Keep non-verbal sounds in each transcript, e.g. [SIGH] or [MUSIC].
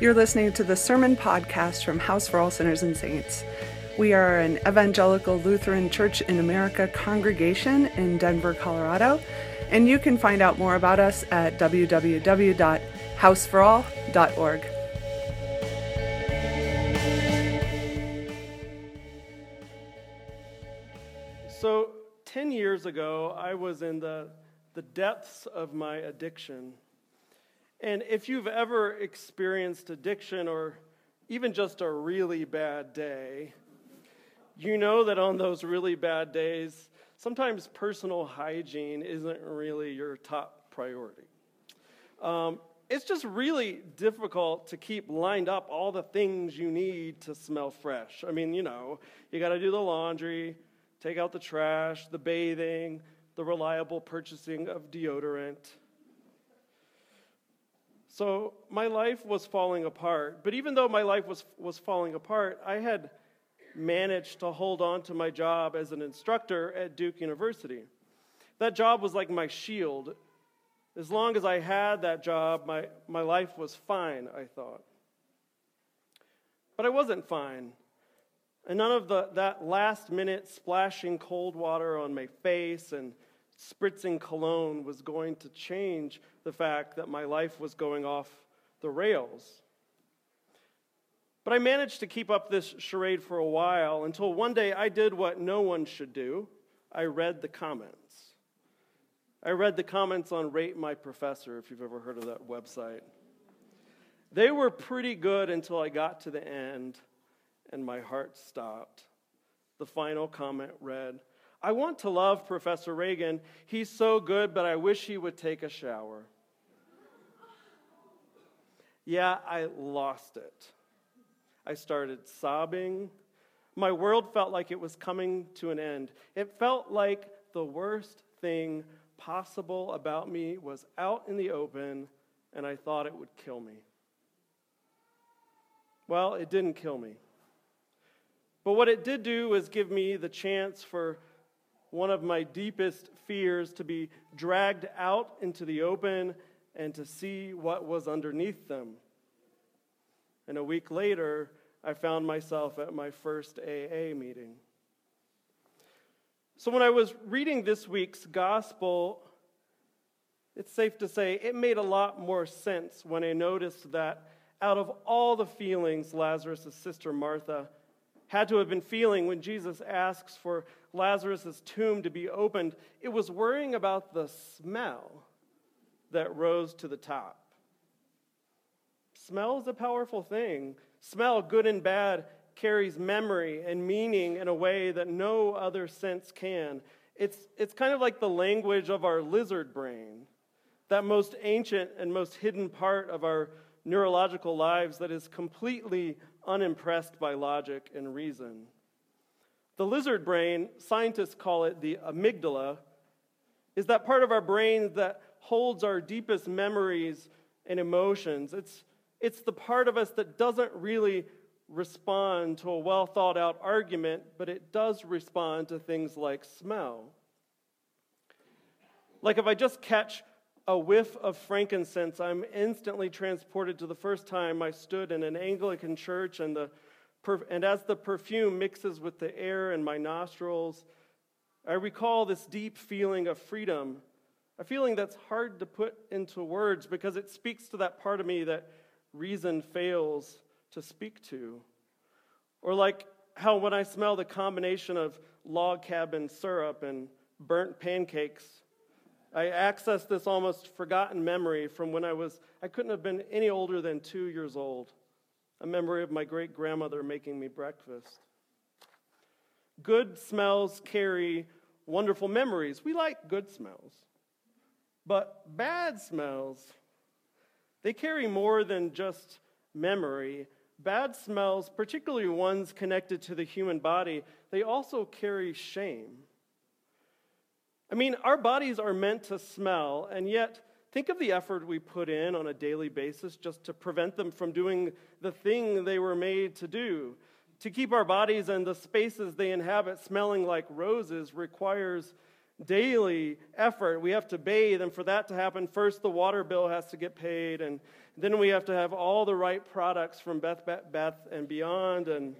You're listening to the Sermon Podcast from House for All Sinners and Saints. We are an evangelical Lutheran Church in America congregation in Denver, Colorado, and you can find out more about us at www.houseforall.org. So, 10 years ago, I was in the, the depths of my addiction. And if you've ever experienced addiction or even just a really bad day, you know that on those really bad days, sometimes personal hygiene isn't really your top priority. Um, it's just really difficult to keep lined up all the things you need to smell fresh. I mean, you know, you got to do the laundry, take out the trash, the bathing, the reliable purchasing of deodorant. So my life was falling apart. But even though my life was, was falling apart, I had managed to hold on to my job as an instructor at Duke University. That job was like my shield. As long as I had that job, my, my life was fine, I thought. But I wasn't fine. And none of the, that last minute splashing cold water on my face and spritzing cologne was going to change the fact that my life was going off the rails. But I managed to keep up this charade for a while until one day I did what no one should do I read the comments. I read the comments on Rate My Professor, if you've ever heard of that website. They were pretty good until I got to the end and my heart stopped. The final comment read, I want to love Professor Reagan. He's so good, but I wish he would take a shower. Yeah, I lost it. I started sobbing. My world felt like it was coming to an end. It felt like the worst thing possible about me was out in the open, and I thought it would kill me. Well, it didn't kill me. But what it did do was give me the chance for one of my deepest fears to be dragged out into the open and to see what was underneath them. And a week later, I found myself at my first AA meeting. So when I was reading this week's gospel, it's safe to say it made a lot more sense when I noticed that out of all the feelings Lazarus' sister Martha had to have been feeling when Jesus asks for Lazarus' tomb to be opened, it was worrying about the smell that rose to the top. Smell is a powerful thing. Smell, good and bad, carries memory and meaning in a way that no other sense can. It's, it's kind of like the language of our lizard brain, that most ancient and most hidden part of our neurological lives that is completely unimpressed by logic and reason. The lizard brain, scientists call it the amygdala, is that part of our brain that holds our deepest memories and emotions. It's, it's the part of us that doesn't really respond to a well thought out argument, but it does respond to things like smell. Like if I just catch a whiff of frankincense, I'm instantly transported to the first time I stood in an Anglican church and the and as the perfume mixes with the air in my nostrils, I recall this deep feeling of freedom, a feeling that's hard to put into words because it speaks to that part of me that reason fails to speak to. Or like how when I smell the combination of log cabin syrup and burnt pancakes, I access this almost forgotten memory from when I was, I couldn't have been any older than two years old a memory of my great grandmother making me breakfast. Good smells carry wonderful memories. We like good smells. But bad smells, they carry more than just memory. Bad smells, particularly ones connected to the human body, they also carry shame. I mean, our bodies are meant to smell, and yet Think of the effort we put in on a daily basis just to prevent them from doing the thing they were made to do. To keep our bodies and the spaces they inhabit smelling like roses requires daily effort. We have to bathe, and for that to happen, first the water bill has to get paid, and then we have to have all the right products from Bed, Bath and Beyond, and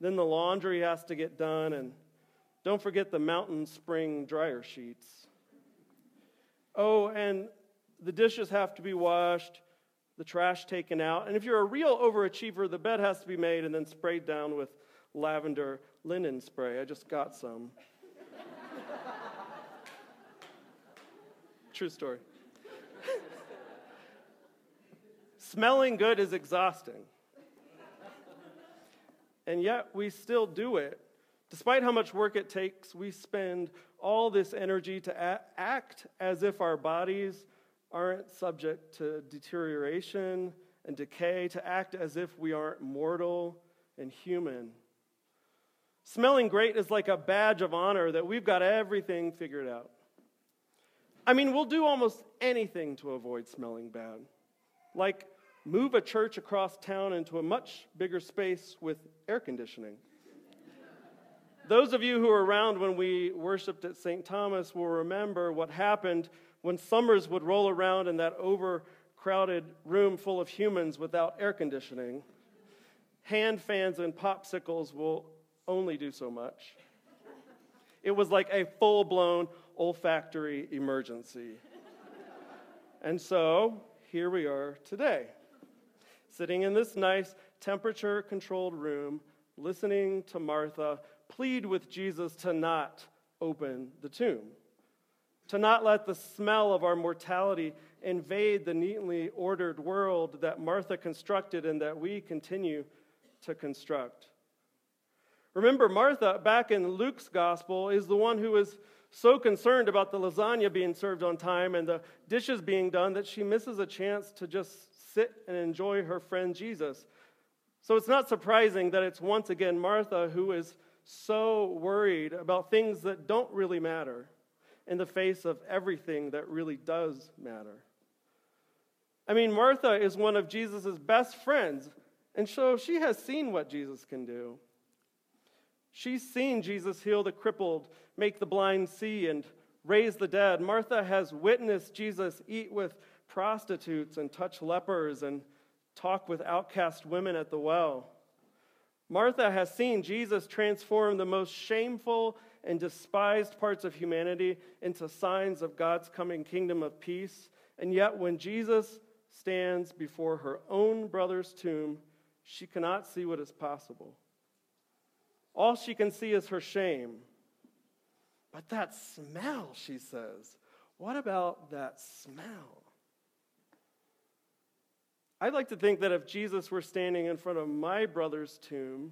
then the laundry has to get done, and don't forget the mountain spring dryer sheets. Oh, and the dishes have to be washed, the trash taken out, and if you're a real overachiever, the bed has to be made and then sprayed down with lavender linen spray. I just got some. [LAUGHS] True story. [LAUGHS] Smelling good is exhausting. And yet we still do it. Despite how much work it takes, we spend all this energy to act as if our bodies aren't subject to deterioration and decay, to act as if we aren't mortal and human. Smelling great is like a badge of honor that we've got everything figured out. I mean, we'll do almost anything to avoid smelling bad. Like move a church across town into a much bigger space with air conditioning. Those of you who were around when we worshiped at St. Thomas will remember what happened when summers would roll around in that overcrowded room full of humans without air conditioning. Hand fans and popsicles will only do so much. It was like a full blown olfactory emergency. and so here we are today, sitting in this nice temperature controlled room, listening to Martha plead with Jesus to not open the tomb, to not let the smell of our mortality invade the neatly ordered world that Martha constructed and that we continue to construct. Remember, Martha, back in Luke's gospel, is the one who is so concerned about the lasagna being served on time and the dishes being done that she misses a chance to just sit and enjoy her friend Jesus. So it's not surprising that it's once again Martha who is so worried about things that don't really matter in the face of everything that really does matter. I mean, Martha is one of Jesus' best friends, and so she has seen what Jesus can do. She's seen Jesus heal the crippled, make the blind see, and raise the dead. Martha has witnessed Jesus eat with prostitutes and touch lepers and talk with outcast women at the well. Martha has seen Jesus transform the most shameful and despised parts of humanity into signs of God's coming kingdom of peace. And yet, when Jesus stands before her own brother's tomb, she cannot see what is possible. All she can see is her shame. But that smell, she says. What about that smell? I'd like to think that if Jesus were standing in front of my brother's tomb,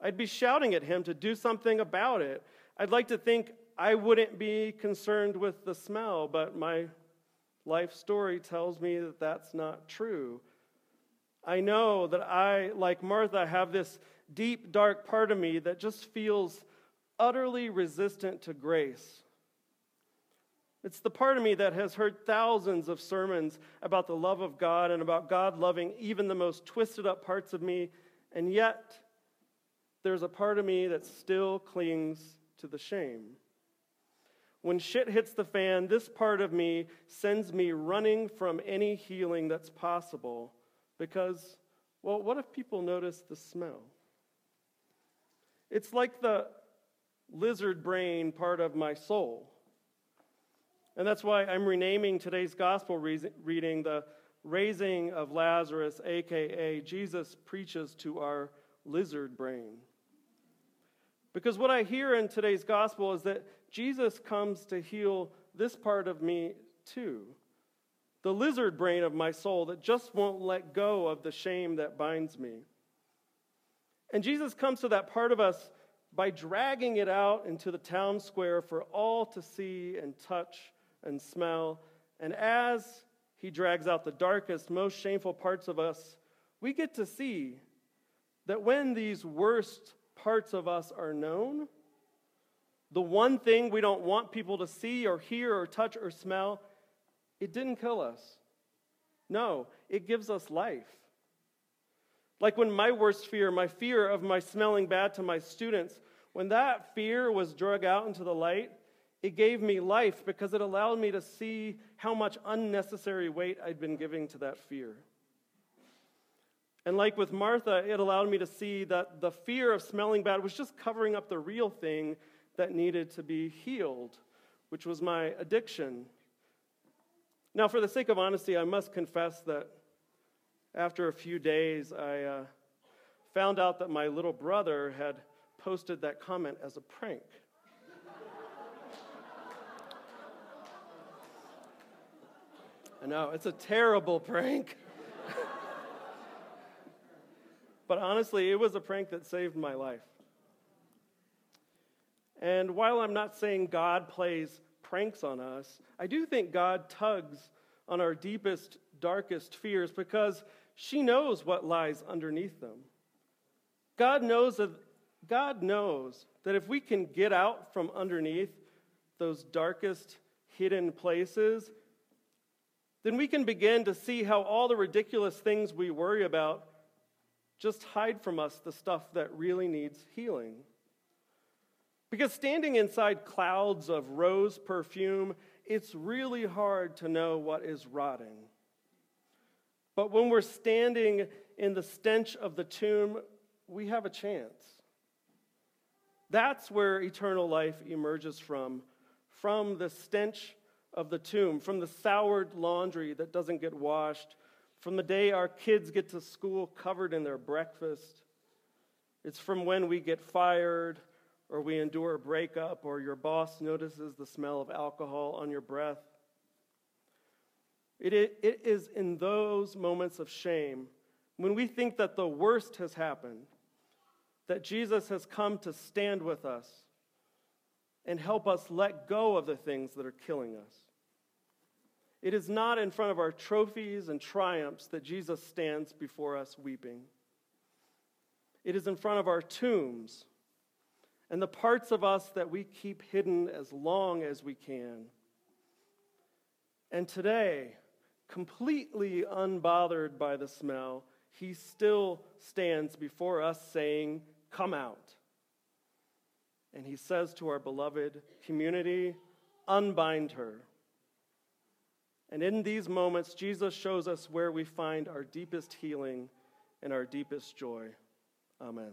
I'd be shouting at him to do something about it. I'd like to think I wouldn't be concerned with the smell, but my life story tells me that that's not true. I know that I, like Martha, have this deep, dark part of me that just feels utterly resistant to grace. It's the part of me that has heard thousands of sermons about the love of God and about God loving even the most twisted up parts of me, and yet there's a part of me that still clings to the shame. When shit hits the fan, this part of me sends me running from any healing that's possible because, well, what if people notice the smell? It's like the lizard brain part of my soul. And that's why I'm renaming today's gospel reading the raising of Lazarus, aka Jesus preaches to our lizard brain. Because what I hear in today's gospel is that Jesus comes to heal this part of me too. The lizard brain of my soul that just won't let go of the shame that binds me. And Jesus comes to that part of us by dragging it out into the town square for all to see and touch and smell. And as he drags out the darkest, most shameful parts of us, we get to see that when these worst parts of us are known, the one thing we don't want people to see or hear or touch or smell, it didn't kill us. No, it gives us life. Like when my worst fear, my fear of my smelling bad to my students, when that fear was drug out into the light, it gave me life because it allowed me to see how much unnecessary weight I'd been giving to that fear. And like with Martha, it allowed me to see that the fear of smelling bad was just covering up the real thing that needed to be healed, which was my addiction. Now, for the sake of honesty, I must confess that after a few days, I uh, found out that my little brother had posted that comment as a prank. I know, it's a terrible prank. [LAUGHS] but honestly, it was a prank that saved my life. And while I'm not saying God plays pranks on us, I do think God tugs on our deepest, darkest fears because she knows what lies underneath them. God knows that God knows that if we can get out from underneath those darkest hidden places, then we can begin to see how all the ridiculous things we worry about just hide from us the stuff that really needs healing. Because standing inside clouds of rose perfume, it's really hard to know what is rotting. But when we're standing in the stench of the tomb, we have a chance. That's where eternal life emerges from, from the stench of the tomb, from the soured laundry that doesn't get washed, from the day our kids get to school covered in their breakfast. It's from when we get fired or we endure a breakup or your boss notices the smell of alcohol on your breath. It, it is in those moments of shame when we think that the worst has happened, that Jesus has come to stand with us and help us let go of the things that are killing us. It is not in front of our trophies and triumphs that Jesus stands before us weeping. It is in front of our tombs and the parts of us that we keep hidden as long as we can. And today, completely unbothered by the smell, he still stands before us saying, Come out. And he says to our beloved community, Unbind her. And in these moments, Jesus shows us where we find our deepest healing and our deepest joy. Amen.